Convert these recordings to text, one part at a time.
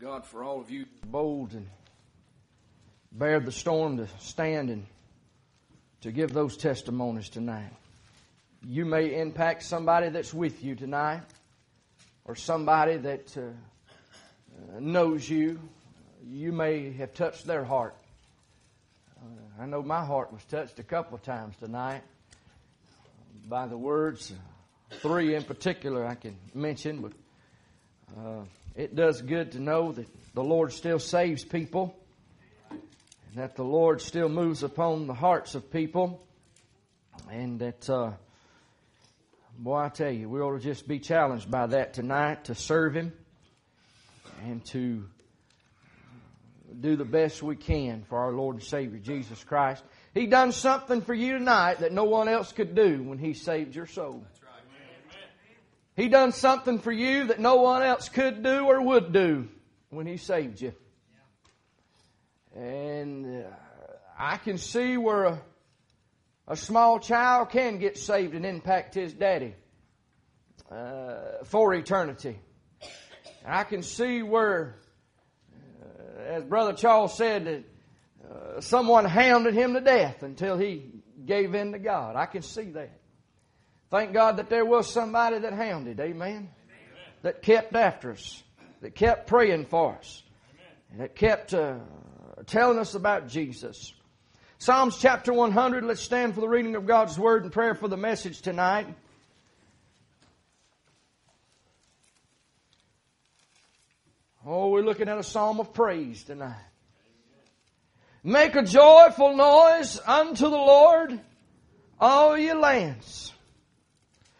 God for all of you. bold and bear the storm to stand and to give those testimonies tonight. You may impact somebody that's with you tonight or somebody that uh, uh, knows you. You may have touched their heart. Uh, I know my heart was touched a couple of times tonight by the words, three in particular I can mention, but uh, it does good to know that the Lord still saves people and that the Lord still moves upon the hearts of people and that, uh, boy, I tell you, we ought to just be challenged by that tonight to serve Him and to do the best we can for our Lord and Savior Jesus Christ. He done something for you tonight that no one else could do when He saved your soul. He done something for you that no one else could do or would do when He saved you. And uh, I can see where a, a small child can get saved and impact his daddy uh, for eternity. And I can see where, uh, as Brother Charles said, that uh, someone hounded him to death until he gave in to God. I can see that. Thank God that there was somebody that hounded, amen, amen. that kept after us, that kept praying for us, and that kept uh, telling us about Jesus. Psalms chapter 100, let's stand for the reading of God's Word and prayer for the message tonight. Oh, we're looking at a psalm of praise tonight. Make a joyful noise unto the Lord, all ye lands.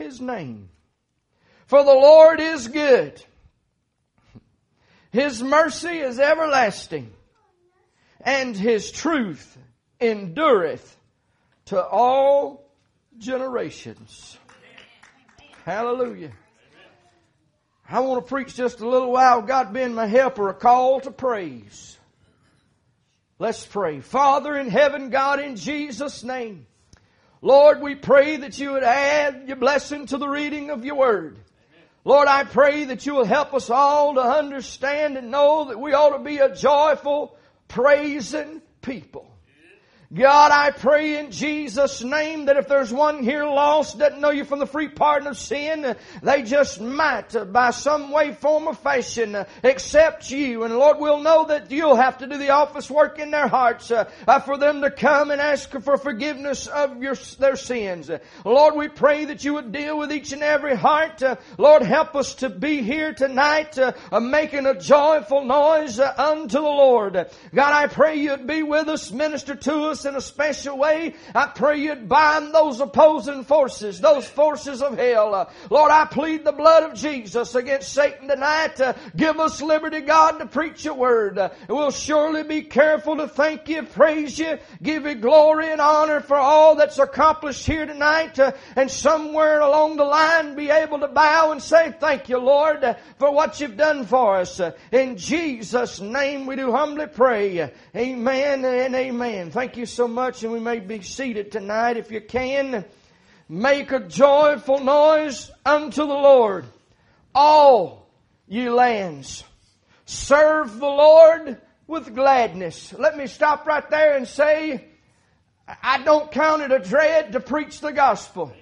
His name. For the Lord is good. His mercy is everlasting, and His truth endureth to all generations. Hallelujah. I want to preach just a little while. God being my helper, a call to praise. Let's pray. Father in heaven, God in Jesus' name. Lord, we pray that you would add your blessing to the reading of your word. Lord, I pray that you will help us all to understand and know that we ought to be a joyful, praising people. God, I pray in Jesus' name that if there's one here lost, doesn't know you from the free pardon of sin, they just might, uh, by some way, form, or fashion, uh, accept you. And Lord, we'll know that you'll have to do the office work in their hearts uh, for them to come and ask for forgiveness of your, their sins. Lord, we pray that you would deal with each and every heart. Lord, help us to be here tonight, making a joyful noise unto the Lord. God, I pray you'd be with us, minister to us, us in a special way. I pray you'd bind those opposing forces, those forces of hell. Lord, I plead the blood of Jesus against Satan tonight. Uh, give us liberty, God, to preach your word. We'll surely be careful to thank you, praise you, give you glory and honor for all that's accomplished here tonight. Uh, and somewhere along the line be able to bow and say, thank you, Lord, for what you've done for us. In Jesus' name we do humbly pray. Amen and amen. Thank you so much, and we may be seated tonight if you can. Make a joyful noise unto the Lord, all ye lands. Serve the Lord with gladness. Let me stop right there and say, I don't count it a dread to preach the gospel.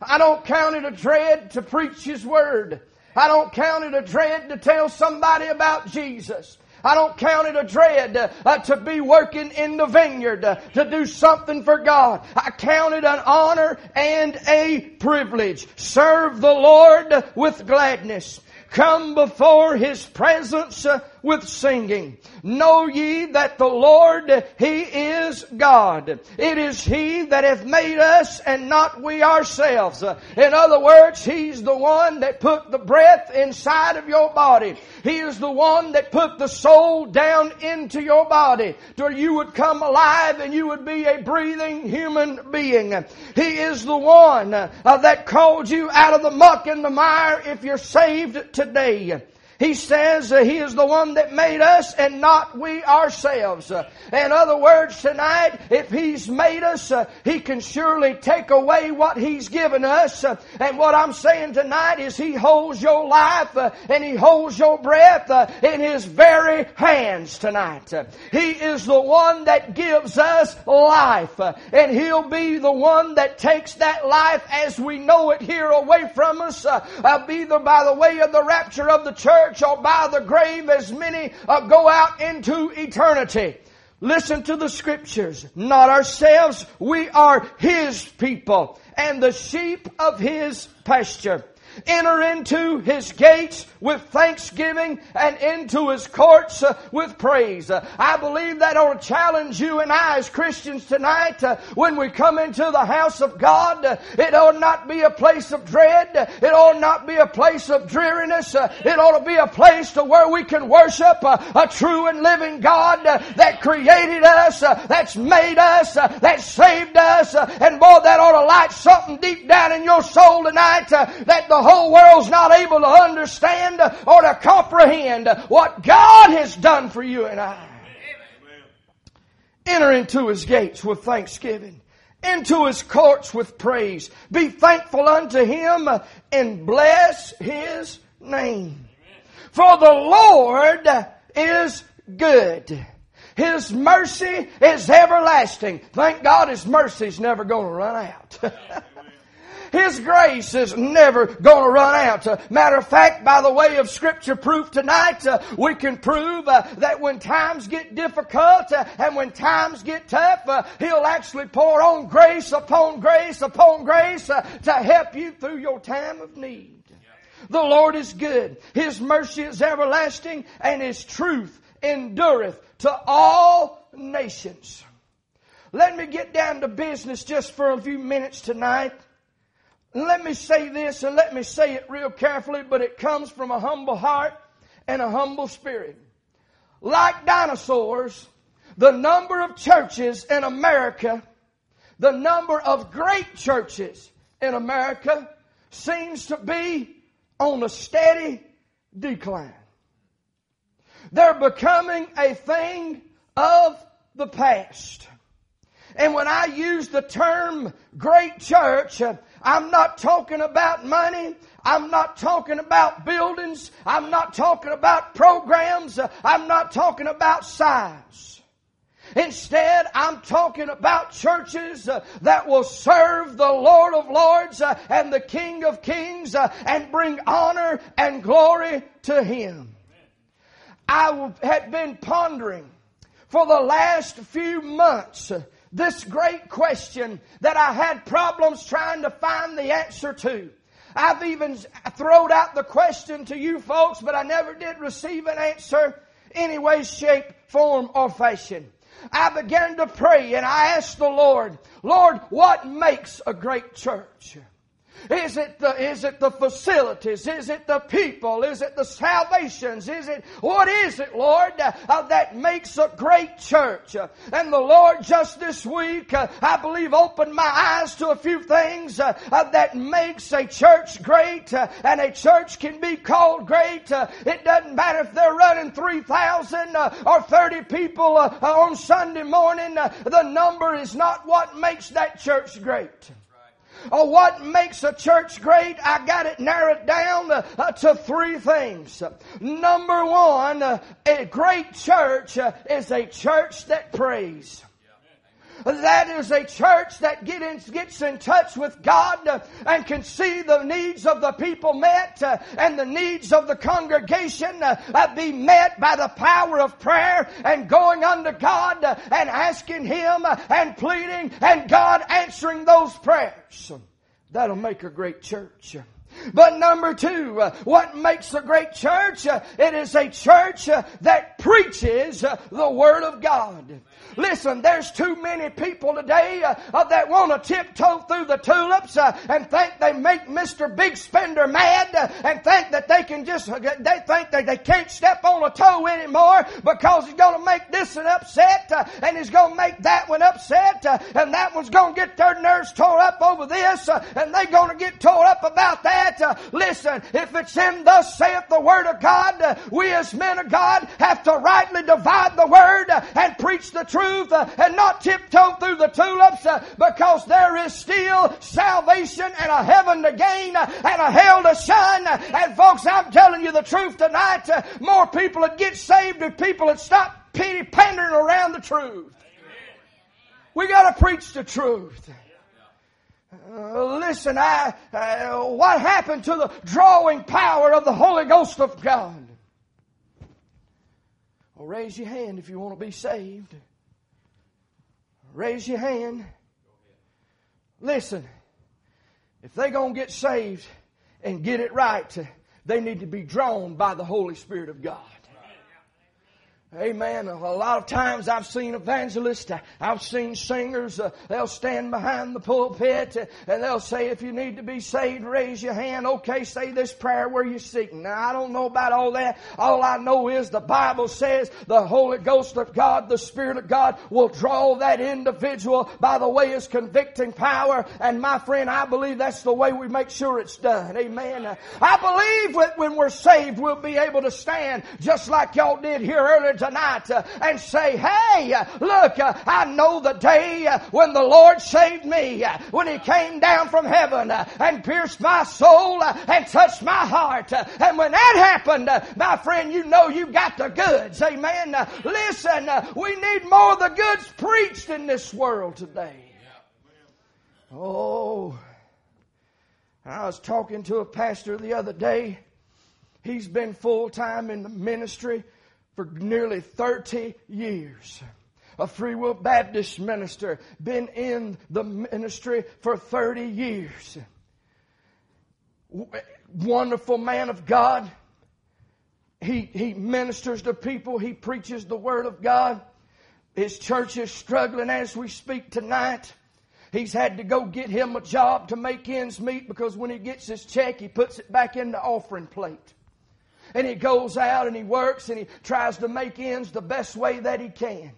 I don't count it a dread to preach His Word. I don't count it a dread to tell somebody about Jesus. I don't count it a dread uh, uh, to be working in the vineyard, uh, to do something for God. I count it an honor and a privilege. Serve the Lord with gladness. Come before His presence with singing. Know ye that the Lord, He is God. It is He that hath made us and not we ourselves. In other words, He's the one that put the breath inside of your body. He is the one that put the soul down into your body to you would come alive and you would be a breathing human being. He is the one uh, that called you out of the muck and the mire if you're saved today. He says uh, He is the one that made us and not we ourselves. Uh, in other words, tonight, if He's made us, uh, He can surely take away what He's given us. Uh, and what I'm saying tonight is He holds your life uh, and He holds your breath uh, in His very hands tonight. He is the one that gives us life. and He'll be the one that takes that life as we know it here away from us, either by the way of the rapture of the church church or by the grave as many uh, go out into eternity. Listen to the scriptures. Not ourselves. We are His people and the sheep of His pasture. Enter into his gates with thanksgiving and into his courts uh, with praise. Uh, I believe that ought to challenge you and I as Christians tonight uh, when we come into the house of God. Uh, it ought not be a place of dread. It ought not be a place of dreariness. Uh, it ought to be a place to where we can worship uh, a true and living God that created us, that's made us, that saved us. And boy, that ought to light something deep down in your soul tonight that the whole world's not able to understand or to comprehend what God has done for you and I. Enter into his gates with thanksgiving, into his courts with praise. Be thankful unto him and bless his name. For the Lord is good. His mercy is everlasting. Thank God His mercy's never going to run out. His grace is never going to run out. Uh, matter of fact, by the way of scripture proof tonight, uh, we can prove uh, that when times get difficult and when times get tough, He'll actually pour on grace upon grace upon grace to help you through your time of need. The Lord is good. His mercy is everlasting and His truth endureth to all nations. Let me get down to business just for a few minutes tonight. Let me say this and let me say it real carefully, but it comes from a humble heart and a humble spirit. Like dinosaurs, the number of churches in America, the number of great churches in America seems to be on a steady decline. They're becoming a thing of the past. And when I use the term great church, I'm not talking about money. I'm not talking about buildings. I'm not talking about programs. I'm not talking about size. Instead, I'm talking about churches uh, that will serve the Lord of Lords uh, and the King of Kings uh, and bring honor and glory to Him. I had been pondering for the last few months this great question that I had problems trying to find the answer to. I've even thrown out the question to you folks, but I never did receive an answer any way, shape, form, or fashion. I began to pray and I asked the Lord, Lord, what makes a great church? Is it the, is it the facilities? Is it the people? Is it the salvations? Is it, what is it, Lord, uh, that makes a great church? And the Lord just this week, uh, I believe, opened my eyes to a few things uh, that makes a church great, uh, and a church can be called great. Uh, it doesn't matter if they're running 3,000 uh, or 30 people on Sunday morning. the number is not what makes that church great. Oh, what makes a church great? I got it narrowed down uh, uh, to three things. Number one, uh, a great church is a church that prays. That is a church that gets in touch with God and can see the needs of the people met and the needs of the congregation be met by the power of prayer and going unto God and asking Him and pleading and God answering those prayers. That'll make a great church. But number two, what makes a great church? It is a church that preaches the Word of God. Listen, there's too many people today uh, uh, that want to tiptoe through the tulips uh, and think they make Mr. Big Spender mad uh, and think that they can just, uh, they think that they can't step on a toe anymore because he's going to make this one upset uh, and he's going to make that one upset and that one's going to get their nerves tore up over this and they're going to get tore up about that. listen, if it's in thus saith the Word of God, we as men of God have to rightly divide the Word and preach the truth uh, and not tiptoe through the tulips uh, because there is still salvation and a heaven to gain uh, and a hell to shine. And folks, I'm telling you the truth tonight. More people would get saved if people would stop penny pandering around the truth. We got to preach the truth. Listen, I, uh, what happened to the drawing power of the Holy Ghost of God? Well, raise your hand if you want to be saved. Raise your hand. Listen, if they're going to get saved and get it right, they need to be drawn by the Holy Spirit of God. Amen. A lot of times I've seen evangelists, I've seen singers, uh, they'll stand behind the pulpit uh, and they'll say, if you need to be saved, raise your hand. Okay, say this prayer where you're sitting. Now, I don't know about all that. All I know is the Bible says the Holy Ghost of God, the Spirit of God will draw that individual by the way His convicting power. And my friend, I believe that's the way we make sure it's done. Amen. I believe that when we're saved, we'll be able to stand just like y'all did here earlier tonight uh, and say, hey, look, I know the day when the Lord saved me, when He came down from heaven and pierced my soul and touched my heart. And when that happened, my friend, you know you got the goods. Amen. Listen, we need more of the goods preached in this world today. Oh, I was talking to a pastor the other day. He's been full time in the ministry for nearly 30 years. A Free Will Baptist minister, been in the ministry for 30 years. Wonderful man of God. He, he ministers to people. He preaches the Word of God. His church is struggling as we speak tonight. He's had to go get him a job to make ends meet because when he gets his check, he puts it back in the offering plate and he goes out and he works and he tries to make ends the best way that he can.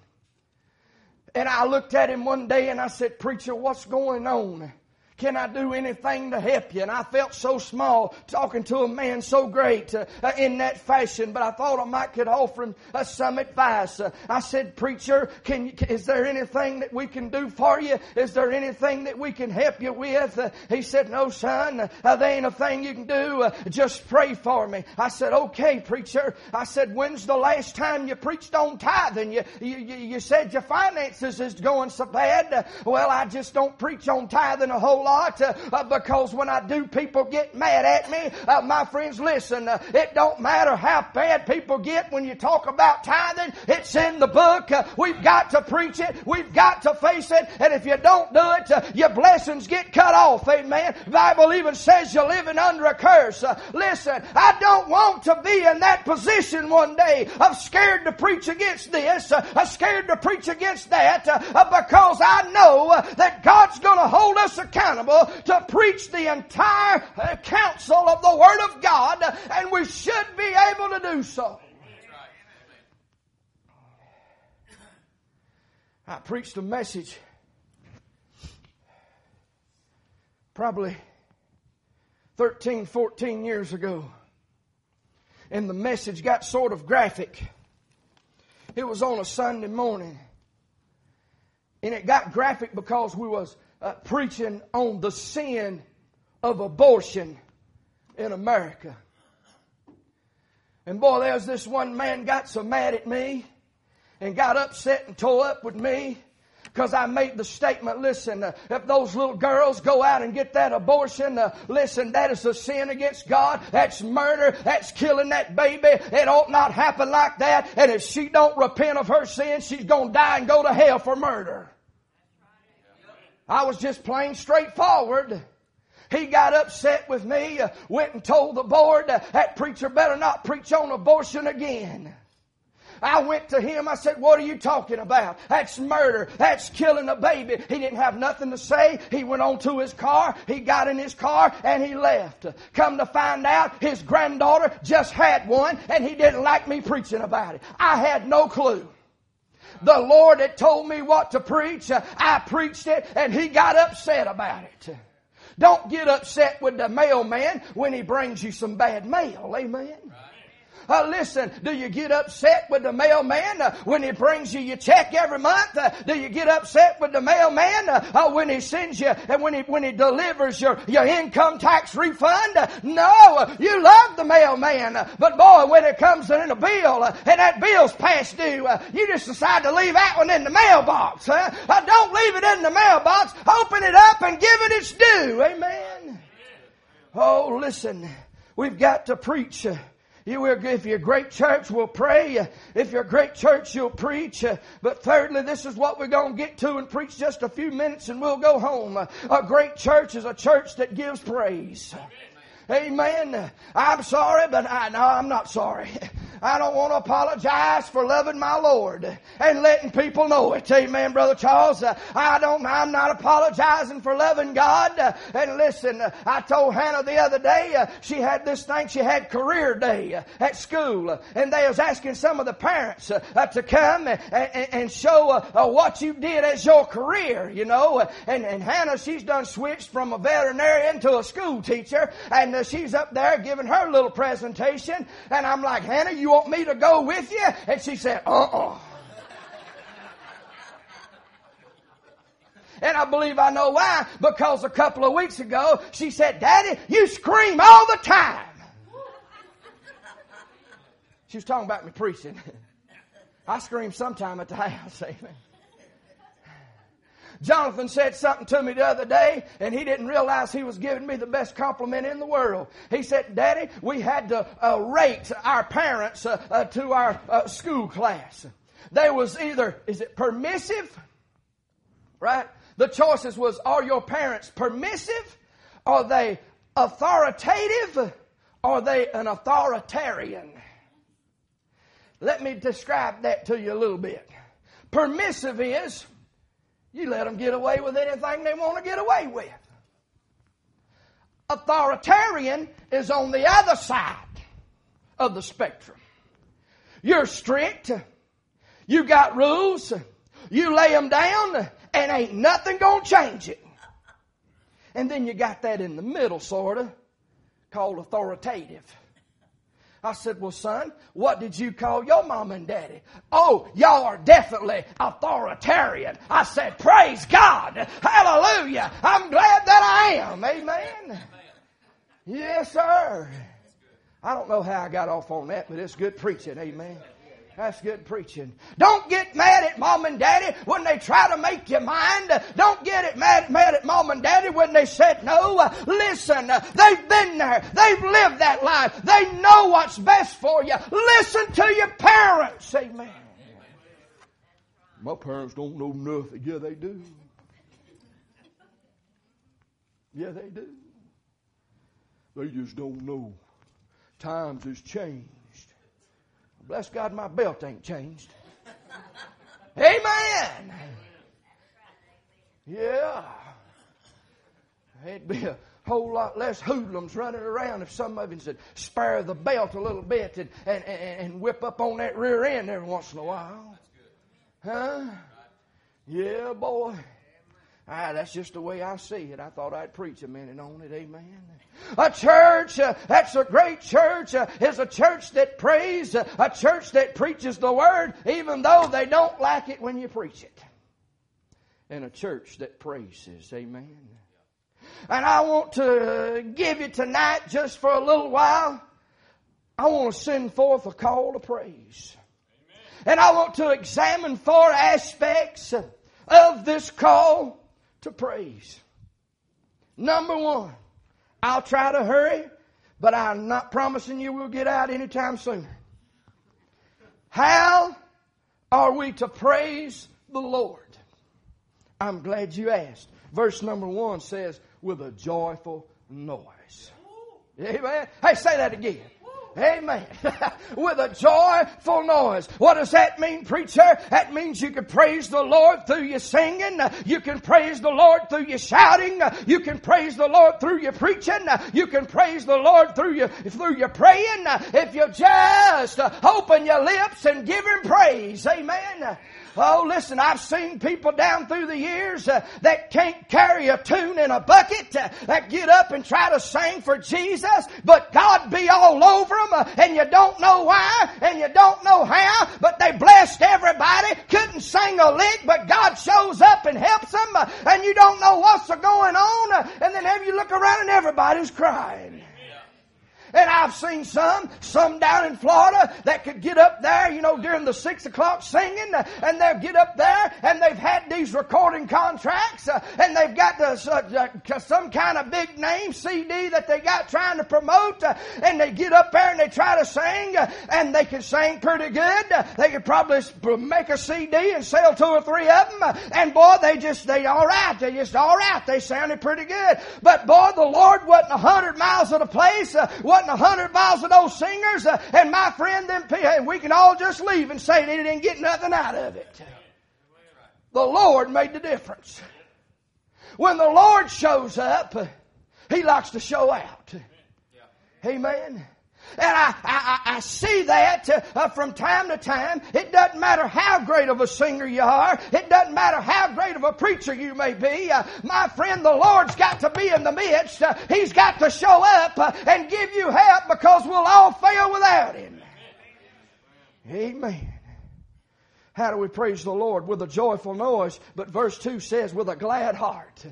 And I looked at him one day and I said, Preacher, what's going on? Can I do anything to help you? And I felt so small talking to a man so great uh, uh, in that fashion, but I thought I might could offer him uh, some advice. Uh, I said, preacher, can you, is there anything that we can do for you? Is there anything that we can help you with? Uh, he said, no, son, uh, there ain't a thing you can do. just pray for me. I said, okay, preacher. I said, when's the last time you preached on tithing? You, you, you said your finances is going so bad. well, I just don't preach on tithing a whole lot uh, because when I do, people get mad at me. Uh, my friends, listen, uh, it don't matter how bad people get when you talk about tithing. It's in the book. Uh, we've got to preach it. We've got to face it. And if you don't do it, uh, your blessings get cut off. Amen. Bible even says you're living under a curse. Uh, listen, I don't want to be in that position one day I'm scared to preach against this, uh, scared to preach against that, because I know that God's going to hold us accountable accountable to preach the entire uh, counsel of the Word of God, and we should be able to do so. I preached a message probably 13, 14 years ago. And the message got sort of graphic. It was on a Sunday morning. And it got graphic because we was uh, preaching on the sin of abortion in America. And boy, there's this one man got so mad at me and got upset and tore up with me because I made the statement, listen, uh, if those little girls go out and get that abortion, uh, listen, that is a sin against God. That's murder. That's killing that baby. It ought not happen like that. And if she don't repent of her sin, she's going to die and go to hell for murder. I was just plain straightforward. He got upset with me, uh, went and told the board uh, that preacher better not preach on abortion again. I went to him. I said, What are you talking about? That's murder. That's killing a baby. He didn't have nothing to say. He went on to his car. He got in his car and he left. Come to find out, his granddaughter just had one and he didn't like me preaching about it. I had no clue. The Lord had told me what to preach. I preached it and he got upset about it. Don't get upset with the mailman when he brings you some bad mail. Amen. Uh, listen, do you get upset with the mailman uh, when he brings you your check every month? Uh, do you get upset with the mailman uh, uh, when he sends you and when he when he delivers your your income tax refund? Uh, no, you love the mailman, but boy, when it comes in a bill and that bill's past due, you just decide to leave that one in the mailbox. Huh? don't leave it in the mailbox. Open it up and give it its due. Amen. Oh, listen, we've got to preach you will, if you're a great church, we'll pray. If you're a great church, you'll preach. But thirdly, this is what we're going to get to and preach just a few minutes and we'll go home. A great church is a church that gives praise. Amen. I'm sorry, but I, no, I'm not sorry. I don't want to apologize for loving my Lord and letting people know it. Amen, Brother Charles. I don't, I'm not apologizing for loving God. And listen, I told Hannah the other day, she had this thing, she had career day at school. And they was asking some of the parents to come and, show uh, what you did as your career, you know. And, and Hannah, she's done switched from a veterinarian to a school teacher. And uh, she's up there giving her little presentation. And I'm like, Hannah, you want me to go with you? And she said, uh-uh. And I believe I know why, because a couple of weeks ago, she said, Daddy, you scream all the time. She was talking about me preaching. I scream sometime at the house, amen. Jonathan said something to me the other day, and he didn't realize he was giving me the best compliment in the world. He said, Daddy, we had to uh, rate our parents uh, uh, to our uh, school class. They was either, is it permissive? Right? The choices was, are your parents permissive? Are they authoritative? Are they an authoritarian? Let me describe that to you a little bit. Permissive is you let them get away with anything they want to get away with. Authoritarian is on the other side of the spectrum. You're strict. You got rules. You lay them down and ain't nothing going to change it. And then you got that in the middle, sort of, called authoritative. I said, well, son, what did you call your mom and daddy? Oh, y'all are definitely authoritarian. I said, praise God. Hallelujah. I'm glad that I am. Amen. Yes, sir. I don't know how I got off on that, but it's good preaching. Amen. That's good preaching. Don't get mad at mom and daddy when they try to make you mind. Don't get it mad, mad at mom and daddy when they said no. Listen, they've been there. They've lived that life. They know what's best for you. Listen to your parents. Amen. My parents don't know nothing. Yeah, they do. Yeah, they do. They just don't know. Times has changed. Bless God, my belt ain't changed. Amen. Yeah. It'd be a whole lot less hoodlums running around if some of you said spare the belt a little bit and, and, and, and whip up on that rear end every once in a while. Huh? Yeah, boy. Ah, that's just the way I see it. I thought I'd preach a minute on it. Amen. A church uh, that's a great church uh, is a church that prays, uh, a church that preaches the word, even though they don't like it when you preach it. And a church that praises. Amen. And I want to give you tonight, just for a little while, I want to send forth a call to praise. And I want to examine four aspects of this call to praise. Number one, I'll try to hurry, but I'm not promising you we'll get out anytime soon. How are we to praise the Lord? I'm glad you asked. Verse number one says, with a joyful noise. Amen. Hey, say that again. Amen. With a joyful noise. What does that mean, preacher? That means you can praise the Lord through your singing. You can praise the Lord through your shouting. You can praise the Lord through your preaching. You can praise the Lord through your, through your praying. If you just open your lips and give Him praise. Amen. Oh, listen, I've seen people down through the years uh, that can't carry a tune in a bucket, uh, that get up and try to sing for Jesus, but God be all over them, uh, and you don't know why, and you don't know how, but they blessed everybody, couldn't sing a lick, but God shows up and helps them, uh, and you don't know what's going on, uh, and then have you look around and everybody's crying. And I've seen some, some down in Florida that could get up there, you know, during the six o'clock singing, and they'll get up there and they've had these recording contracts, uh, and they've got the, uh, some kind of big name CD that they got trying to promote, uh, and they get up there and they try to sing, uh, and they can sing pretty good. they could probably make a CD and sell two or three of them, and boy, they just, they alright, they just alright, they sounded pretty good. But boy, the Lord wasn't a hundred miles of the place, uh, a hundred miles of those singers, uh, and my friend, them hey, we can all just leave and say they didn't get nothing out of it. The Lord made the difference. When the Lord shows up, He likes to show out. Amen. And I, I, I see that uh, from time to time. It doesn't matter how great of a singer you are. It doesn't matter how great of a preacher you may be. Uh, my friend, the Lord's got to be in the midst. Uh, he's got to show up uh, and give you help because we'll all fail without Him. Amen. How do we praise the Lord? With a joyful noise. But verse 2 says, with a glad heart.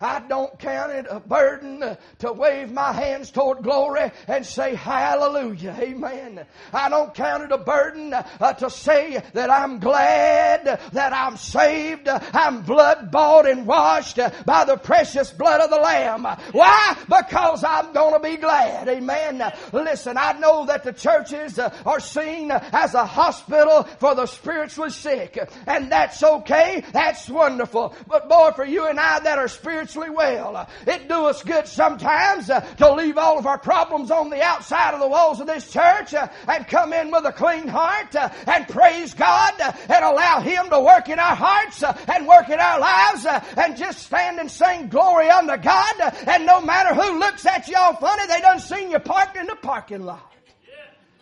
I don't count it a burden to wave my hands toward glory and say hallelujah. Amen. I don't count it a burden uh, to say that I'm glad that I'm saved. I'm blood bought and washed by the precious blood of the Lamb. Why? Because I'm going to be glad. Amen. Listen, I know that the churches are seen as a hospital for the spiritually sick. And that's okay. That's wonderful. But boy, for you and I that are spiritually spiritually well. It do us good sometimes uh, to leave all of our problems on the outside of the walls of this church uh, and come in with a clean heart uh, and praise God and allow Him to work in our hearts and work in our lives and just stand and sing glory unto God. And no matter who looks at y'all funny, they done seen you parked in the parking lot.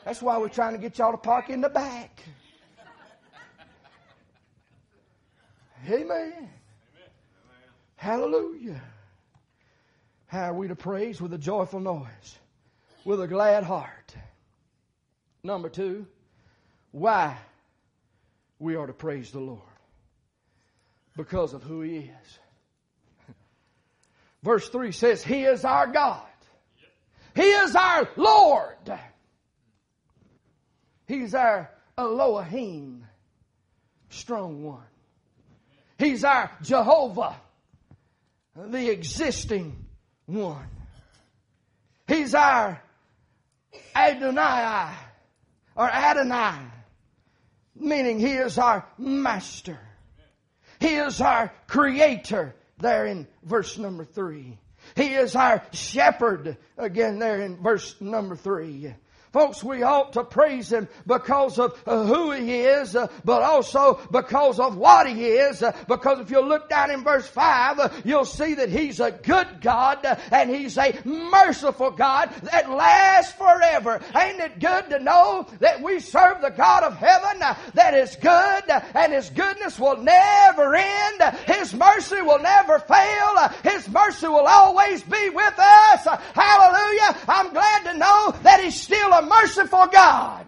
That's why we're trying to get y'all to park in the back. Amen. Hallelujah. How are we to praise? With a joyful noise, with a glad heart. Number two, why we are to praise the Lord. Because of who He is. Verse 3 says, He is our God. He is our Lord. He's our Elohim, strong one. He's our Jehovah, the existing one. He's our Adonai or Adonai, meaning He is our master. He is our creator there in verse number three. He is our shepherd again there in verse number three. Folks, we ought to praise Him because of uh, who He is, uh, but also because of what He is. Uh, because if you look down in verse 5, you'll see that He's a good God and He's a merciful God that lasts forever. Ain't it good to know that we serve the God of heaven that is good and His goodness will never end? His mercy will never fail. His mercy will always be with us. Hallelujah. I'm glad to know that He's still a merciful God.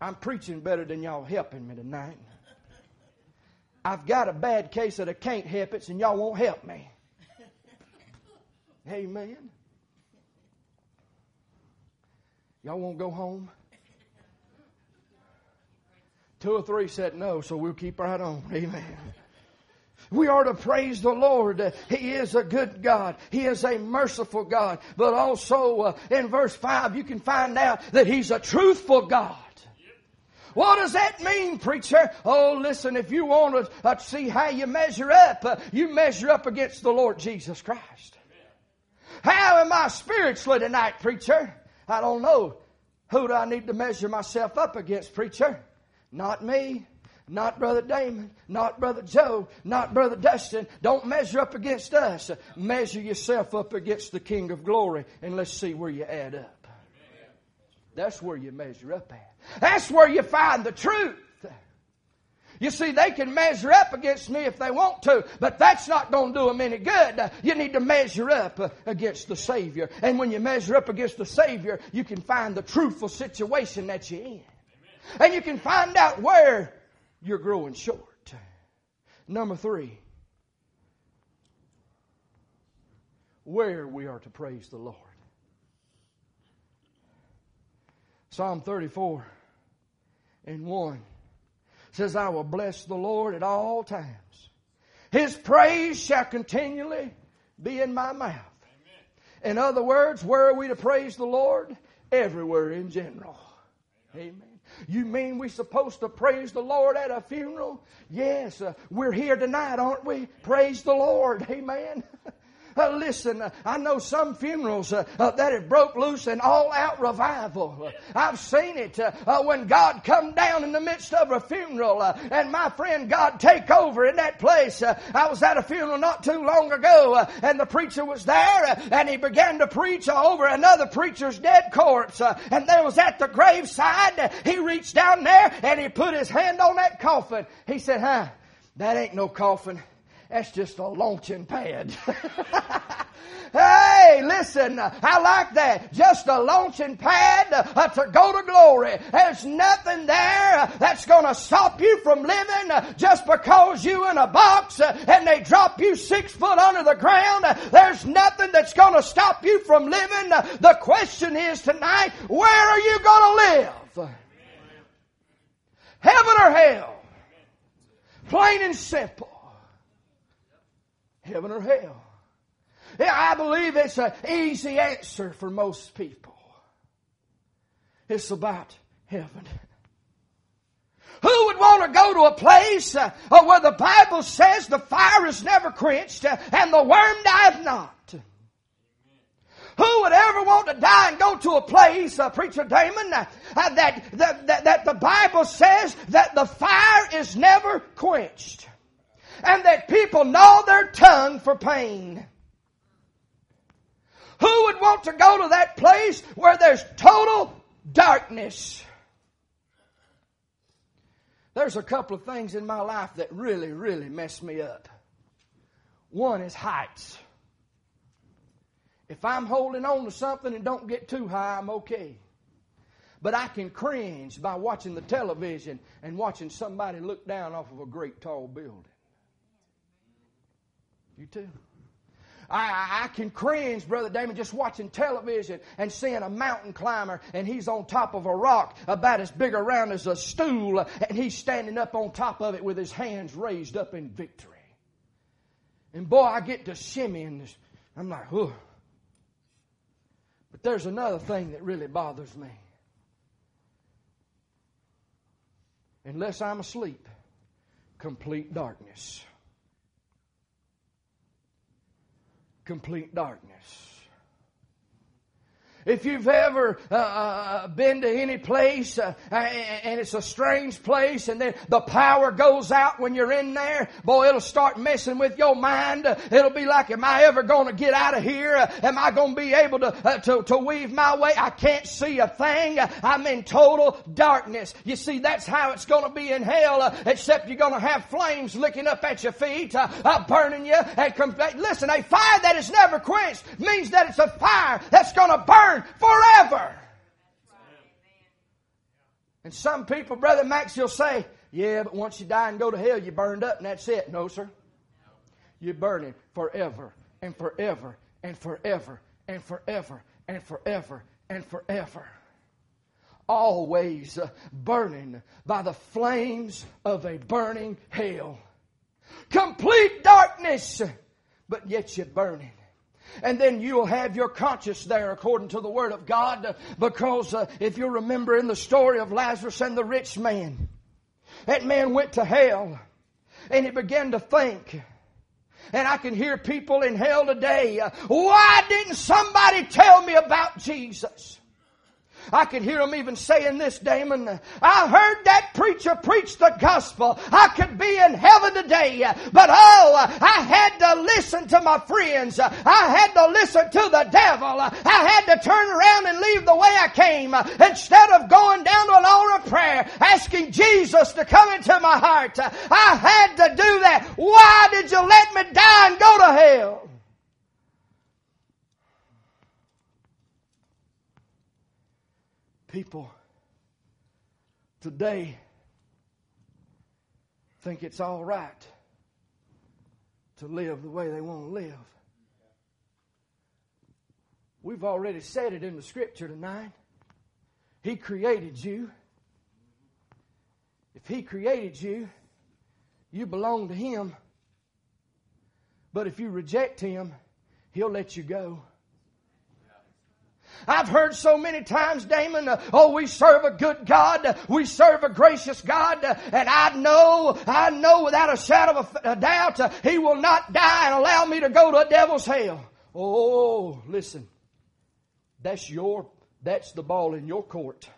I'm preaching better than y'all helping me tonight. I've got a bad case that I can't help it, and y'all won't help me. Amen. Y'all won't go home? Two or three said no, so we'll keep right on. Amen. We are to praise the Lord. He is a good God. He is a merciful God. But also uh, in verse 5, you can find out that He's a truthful God. What does that mean, preacher? Oh, listen, if you want to uh, see how you measure up, uh, you measure up against the Lord Jesus Christ. How am I spiritually tonight, preacher? I don't know. Who do I need to measure myself up against, preacher? Not me. Not Brother Damon, not Brother Joe, not Brother Dustin. Don't measure up against us. Measure yourself up against the King of Glory and let's see where you add up. That's where you measure up at. That's where you find the truth. You see, they can measure up against me if they want to, but that's not going to do them any good. You need to measure up against the Savior. And when you measure up against the Savior, you can find the truthful situation that you're in. And you can find out where you're growing short. Number three, where we are to praise the Lord. Psalm 34 and 1 says, I will bless the Lord at all times. His praise shall continually be in my mouth. Amen. In other words, where are we to praise the Lord? Everywhere in general. Amen. You mean we're supposed to praise the Lord at a funeral? Yes, uh, we're here tonight, aren't we? Praise the Lord. Amen. Listen, I know some funerals uh, uh that have broke loose an all-out revival. I've seen it uh, when God come down in the midst of a funeral, and my friend God take over in that place. I was at a funeral not too long ago, and the preacher was there, and he began to preach over another preacher's dead corpse, and there was at the graveside. He reached down there and he put his hand on that coffin. He said, "Huh, that ain't no coffin." That's just a launching pad. hey, listen, I like that. Just a launching pad uh, to go to glory. There's nothing there that's going to stop you from living just because you in a box and they drop you six foot under the ground. There's nothing that's going to stop you from living. The question is tonight, where are you going to live? Heaven or hell? Plain and simple heaven or hell. Yeah, I believe it's an easy answer for most people. It's about heaven. Who would want to go to a place uh, where the Bible says the fire is never quenched uh, and the worm dieth not? Who would ever want to die and go to a place, uh, Preacher Damon, uh, that, that, that, that the Bible says that the fire is never quenched? And that people gnaw their tongue for pain. Who would want to go to that place where there's total darkness? There's a couple of things in my life that really, really mess me up. One is heights. If I'm holding on to something and don't get too high, I'm okay. But I can cringe by watching the television and watching somebody look down off of a great tall building. You too. I, I, can cringe, Brother Damon, just watching television and seeing a mountain climber and he's on top of a rock about as big around as a stool and he's standing up on top of it with his hands raised up in victory. And boy, I get to shimmying this. I'm like, oh. But there's another thing that really bothers me. Unless I'm asleep, complete darkness. Complete darkness. If you've ever uh, uh, been to any place uh, and it's a strange place and then the power goes out when you're in there, boy, it'll start messing with your mind. It'll be like, am I ever going to get out of here? Am I going to be able to, uh, to, to weave my way? I can't see a thing. I'm in total darkness. You see, that's how it's going to be in hell, uh, except you're going to have flames licking up at your feet, uh, burning you. And listen, a fire that is never quenched means that it's a fire that's going to burn forever. And some people, Brother Max, you'll say, yeah, but once you die and go to hell, you burned up and that's it. No, sir. You're burning forever and forever and forever and forever and forever and forever. Always uh, burning by the flames of a burning hell. Complete darkness, but yet you're burning. And then you'll have your conscience there according to the Word of God. Because uh, if you remember in the story of Lazarus and the rich man, that man went to hell and he began to think. And I can hear people in hell today, uh, why didn't somebody tell me about Jesus? I could hear him even saying this, Damon. I heard that preacher preach the gospel. I could be in heaven today, but oh, I had to listen to my friends. I had to listen to the devil. I had to turn around and leave the way I came instead of going down to an altar of prayer, asking Jesus to come into my heart. I had to do that. Why did you let me die and go to hell? People today think it's all right to live the way they want to live. We've already said it in the scripture tonight. He created you. If He created you, you belong to Him. But if you reject Him, He'll let you go. I've heard so many times, Damon, uh, oh, we serve a good God. We serve a gracious God. Uh, and I know, I know without a shadow of a doubt, uh, He will not die and allow me to go to a devil's hell. Oh, listen. That's your, that's the ball in your court.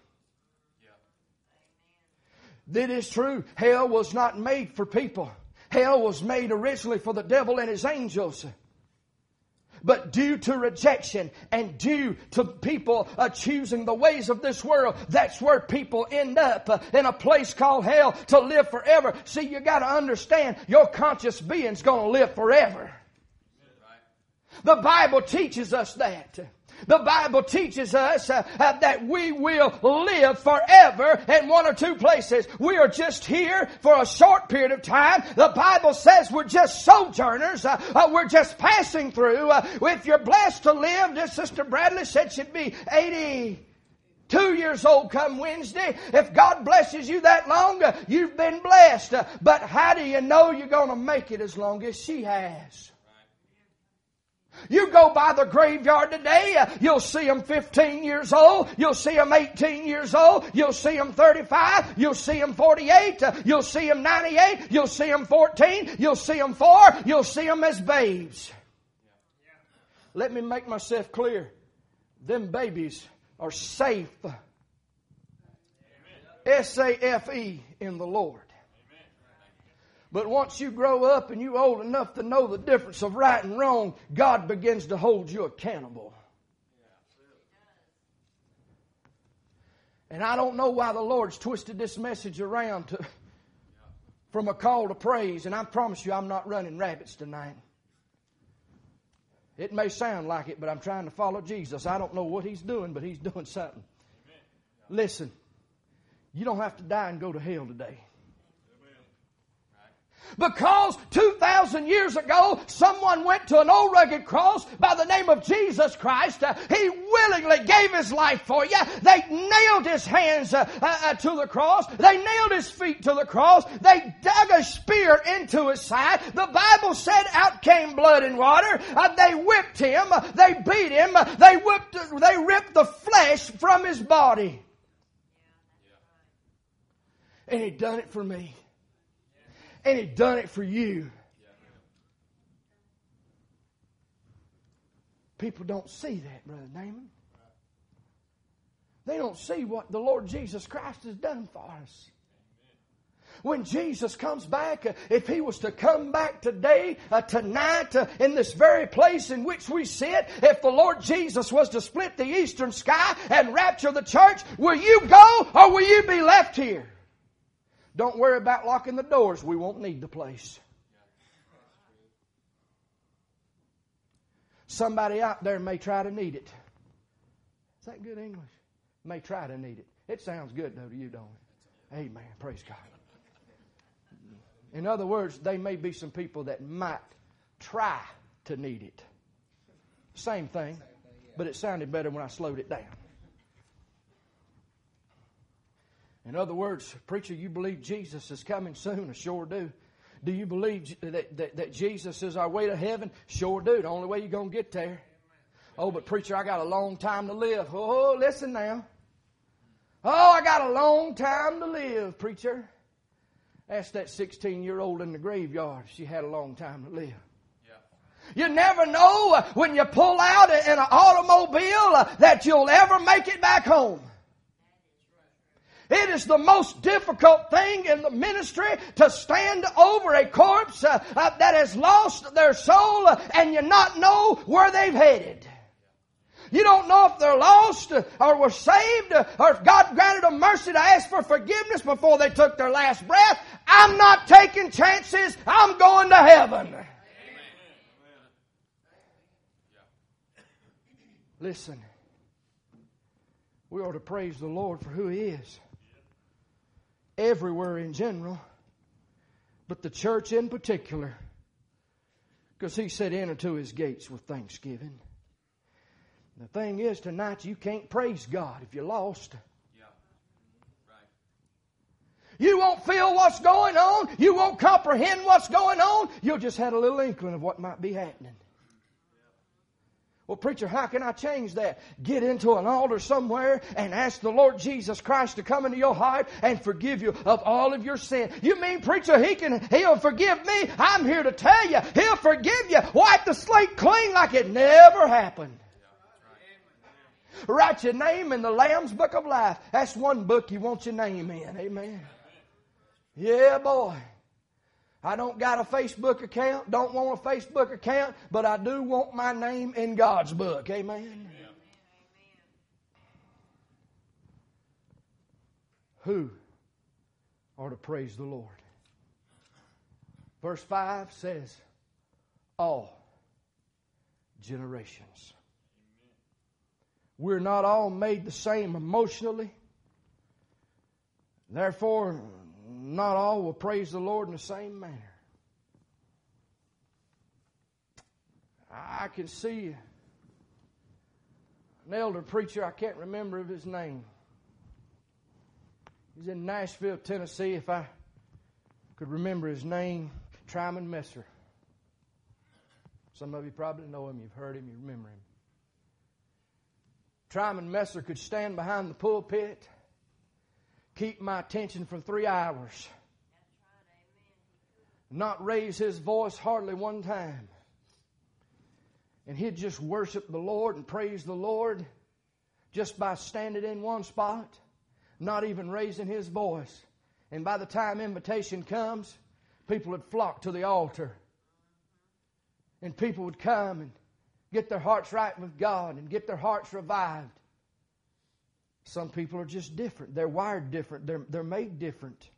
That is true. Hell was not made for people. Hell was made originally for the devil and his angels. But due to rejection and due to people uh, choosing the ways of this world, that's where people end up uh, in a place called hell to live forever. See, you got to understand your conscious being's going to live forever. The Bible teaches us that. The Bible teaches us uh, uh, that we will live forever in one or two places. We are just here for a short period of time. The Bible says we're just sojourners. Uh, uh we're just passing through. Uh, if you're blessed to live, this Sister Bradley said she'd be 80 two years old come Wednesday. If God blesses you that long, uh, you've been blessed. But how do you know you're going to make it as long as she has? You go by the graveyard today, uh, you'll see them 15 years old, you'll see them 18 years old, you'll see them 35, you'll see them 48, uh, you'll see them 98, you'll see them 14, you'll see them 4, you'll see them as babes. Let me make myself clear. Them babies are safe. S A F E in the Lord. But once you grow up and you're old enough to know the difference of right and wrong, God begins to hold you accountable. And I don't know why the Lord's twisted this message around to, from a call to praise. And I promise you, I'm not running rabbits tonight. It may sound like it, but I'm trying to follow Jesus. I don't know what He's doing, but He's doing something. Listen, you don't have to die and go to hell today. Because 2,000 years ago, someone went to an old rugged cross by the name of Jesus Christ. Uh, he willingly gave his life for you. They nailed his hands uh, uh, uh, to the cross. They nailed his feet to the cross. They dug a spear into his side. The Bible said out came blood and water. Uh, they whipped him. They beat him. They whipped, they ripped the flesh from his body. And he done it for me. And He done it for you. People don't see that, Brother Damon. They don't see what the Lord Jesus Christ has done for us. When Jesus comes back, uh, if He was to come back today, uh, tonight, uh, in this very place in which we sit, if the Lord Jesus was to split the eastern sky and rapture the church, will you go or will you be left here? Don't worry about locking the doors. We won't need the place. Somebody out there may try to need it. Is that good English? May try to need it. It sounds good though to you, don't it? Amen. Praise God. In other words, they may be some people that might try to need it. Same thing, but it sounded better when I slowed it down. In other words, preacher, you believe Jesus is coming soon? I sure do. Do you believe that, that, that Jesus is our way to heaven? Sure do. The only way you're going to get there. Oh, but preacher, I got a long time to live. Oh, oh, listen now. Oh, I got a long time to live, preacher. Ask that 16 year old in the graveyard if she had a long time to live. You never know when you pull out in an automobile that you'll ever make it back home. It is the most difficult thing in the ministry to stand over a corpse uh, uh, that has lost their soul and you not know where they've headed. You don't know if they're lost or were saved or if God granted them mercy to ask for forgiveness before they took their last breath. I'm not taking chances. I'm going to heaven. Listen, we ought to praise the Lord for who He is. Everywhere in general, but the church in particular. Because He said, enter to His gates with thanksgiving. The thing is, tonight you can't praise God if you're lost. You won't feel what's going on. You won't comprehend what's going on. You'll just have a little inkling of what might be happening. Well, preacher, how can I change that? Get into an altar somewhere and ask the Lord Jesus Christ to come into your heart and forgive you of all of your sin. You mean, preacher, he can, he'll forgive me? I'm here to tell you, he'll forgive you. Wipe the slate clean like it never happened. Write your name in the Lamb's Book of Life. That's one book you want your name in. Amen. Yeah, boy. I don't got a Facebook account, don't want a Facebook account, but I do want my name in God's book. Amen. Who are to praise the Lord? Verse 5 says, All generations. We're not all made the same emotionally. Therefore, not all will praise the Lord in the same manner. I can see an elder preacher, I can't remember his name. He's in Nashville, Tennessee. If I could remember his name, Tryman Messer. Some of you probably know him, you've heard him, you remember him. Tryman Messer could stand behind the pulpit, keep my attention for three hours, not raise his voice hardly one time. And he'd just worship the Lord and praise the Lord just by standing in one spot, not even raising his voice. And by the time invitation comes, people would flock to the altar. And people would come and get their hearts right with God and get their hearts revived. Some people are just different. They're wired different. They're, they're made different.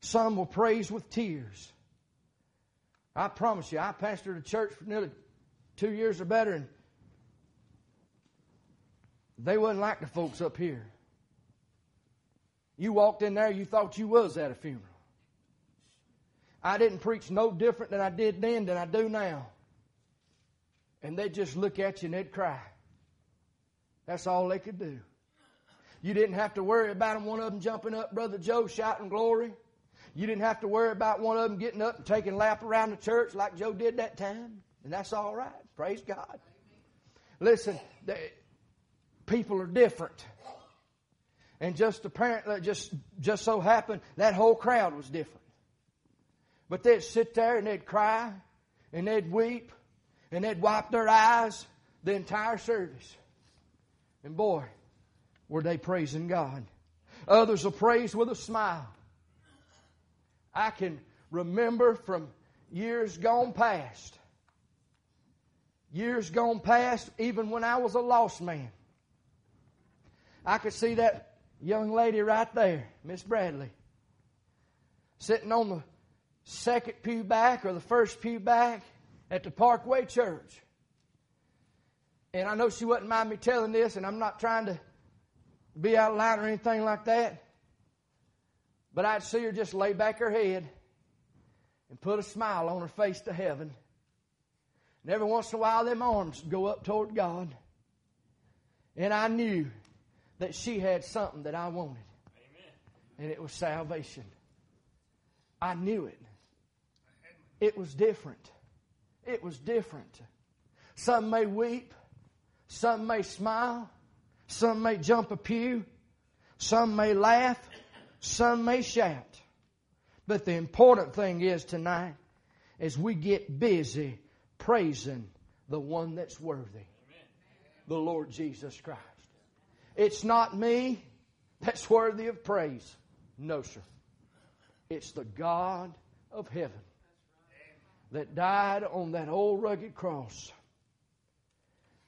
Some will praise with tears. I promise you, I pastored a church for nearly two years or better, and they wasn't like the folks up here. You walked in there, you thought you was at a funeral. I didn't preach no different than I did then than I do now and they'd just look at you and they'd cry. That's all they could do. You didn't have to worry about one of them jumping up, Brother Joe shouting glory. You didn't have to worry about one of them getting up and taking a lap around the church like Joe did that time. And that's all right. Praise God. Listen, people are different. And just apparently, just, just so happened, that whole crowd was different. But they'd sit there and they'd cry and they'd weep and they'd wipe their eyes the entire service. And boy, were they praising God. Others will praise with a smile. I can remember from years gone past, years gone past, even when I was a lost man. I could see that young lady right there, Miss Bradley, sitting on the second pew back or the first pew back, at the Parkway Church. And I know she wouldn't mind me telling this, and I'm not trying to be out of line or anything like that. But I'd see her just lay back her head and put a smile on her face to heaven. And every once in a while, them arms would go up toward God. And I knew that she had something that I wanted. Amen. And it was salvation. I knew it. It was different. It was different. Some may weep. Some may smile. Some may jump a pew. Some may laugh. Some may shout. But the important thing is tonight is we get busy praising the one that's worthy. The Lord Jesus Christ. It's not me that's worthy of praise. No, sir. It's the God of heaven that died on that old rugged cross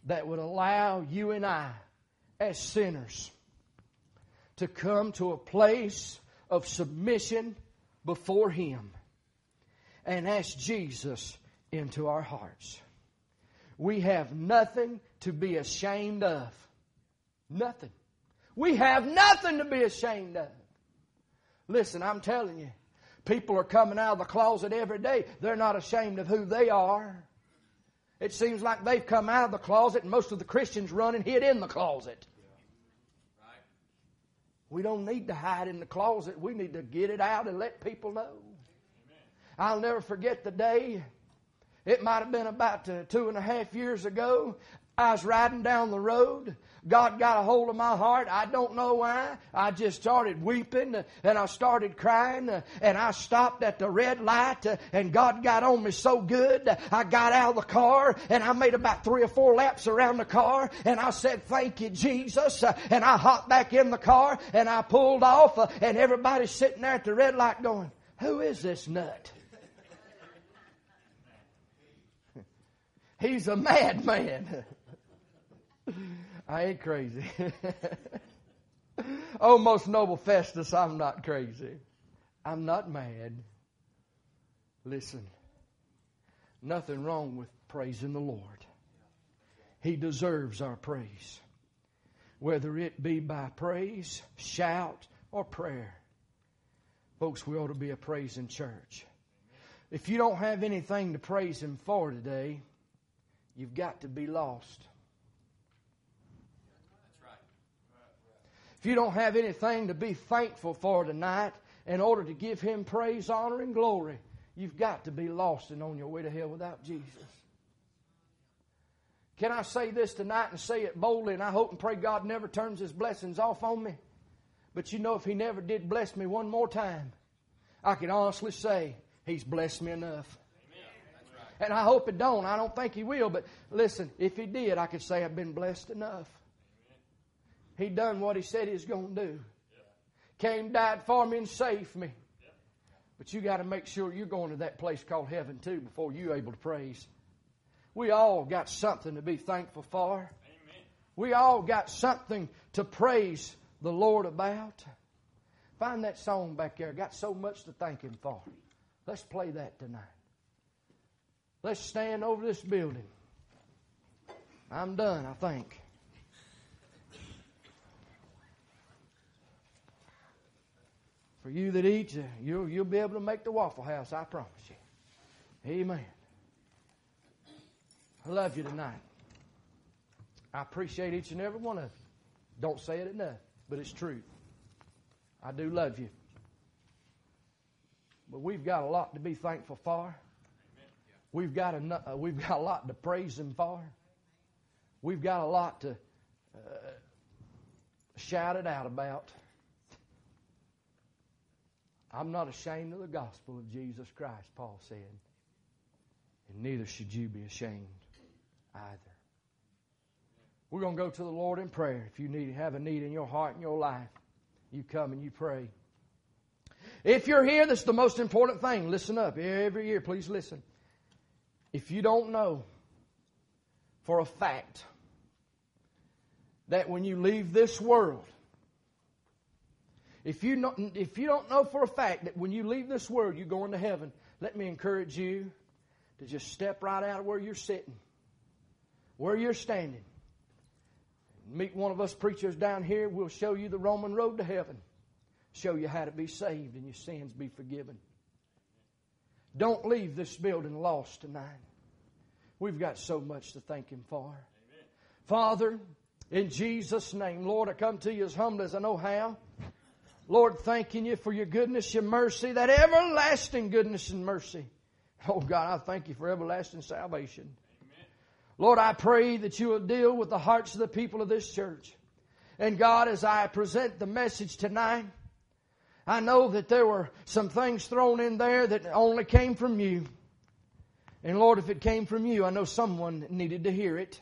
that would allow you and I, as sinners, to come to a place of submission before Him and ask Jesus into our hearts. We have nothing to be ashamed of. Nothing. We have nothing to be ashamed of. Listen, I'm telling you, people are coming out of the closet every day. They're not ashamed of who they are. It seems like they've come out of the closet and most of the Christians run and hid in the closet. We don't need to hide in the closet. We need to get it out and let people know. I'll never forget the day. It might have been about uh, two and a half years ago. I was riding down the road. God got a hold of my heart. I don't know why. I just started weeping and I started crying and I stopped at the red light and God got on me so good. I got out of the car and I made about three or four laps around the car and I said, thank you, Jesus. And I hopped back in the car and I pulled off and everybody's sitting there at the red light going, who is this nut? He's a madman. I ain't crazy. oh, most noble Festus, I'm not crazy. I'm not mad. Listen, nothing wrong with praising the Lord. He deserves our praise. Whether it be by praise, shout, or prayer. Folks, we ought to be a praising church. If you don't have anything to praise Him for today, you've got to be lost. You don't have anything to be thankful for tonight, in order to give Him praise, honor, and glory, you've got to be lost and on your way to hell without Jesus. Can I say this tonight and say it boldly? And I hope and pray God never turns His blessings off on me. But you know, if He never did bless me one more time, I can honestly say He's blessed me enough. And I hope it don't. I don't think He will. But listen, if He did, I could say I've been blessed enough. He done what he said he was going to do. Came, died for me, and saved me. But you got to make sure you're going to that place called heaven too before you're able to praise. We all got something to be thankful for. Amen. We all got something to praise the Lord about. Find that song back there. Got so much to thank Him for. Let's play that tonight. Let's stand over this building. I'm done, I think. For you that eat, you'll, you'll be able to make the Waffle House, I promise you. Amen. I love you tonight. I appreciate each and every one of you. Don't say it enough, but it's true. I do love you. But we've got a lot to be thankful for. We've got a, uh, we've got a lot to praise Him for. We've got a lot to uh, shout it out about. I'm not ashamed of the gospel of Jesus Christ, Paul said. And neither should you be ashamed either. We're going to go to the Lord in prayer. If you need have a need in your heart and your life, you come and you pray. If you're here, that's the most important thing. Listen up. Every year, please listen. If you don't know for a fact that when you leave this world, if you, know, if you don't know for a fact that when you leave this world, you're going to heaven, let me encourage you to just step right out of where you're sitting, where you're standing. Meet one of us preachers down here. We'll show you the Roman road to heaven, show you how to be saved and your sins be forgiven. Don't leave this building lost tonight. We've got so much to thank Him for. Amen. Father, in Jesus' name, Lord, I come to you as humble as I know how. Lord, thanking you for your goodness, your mercy, that everlasting goodness and mercy. Oh God, I thank you for everlasting salvation. Amen. Lord, I pray that you will deal with the hearts of the people of this church. And God, as I present the message tonight, I know that there were some things thrown in there that only came from you. And Lord, if it came from you, I know someone needed to hear it.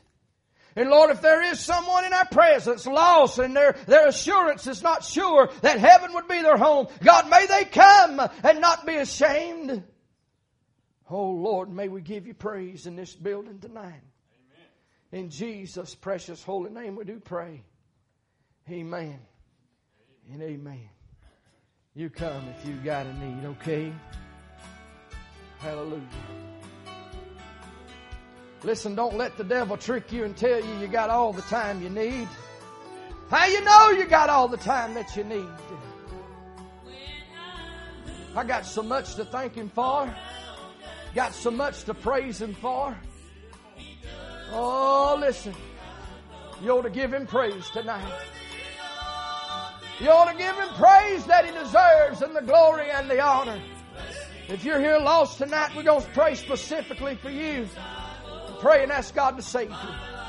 And Lord, if there is someone in our presence lost and their, their assurance is not sure that heaven would be their home, God, may they come and not be ashamed. Oh Lord, may we give you praise in this building tonight. Amen. In Jesus' precious holy name we do pray. Amen. And amen. You come if you got a need, okay? Hallelujah. Listen, don't let the devil trick you and tell you you got all the time you need. How you know you got all the time that you need? I got so much to thank him for. Got so much to praise him for. Oh, listen. You ought to give him praise tonight. You ought to give him praise that he deserves and the glory and the honor. If you're here lost tonight, we're going to pray specifically for you pray and ask God to save you.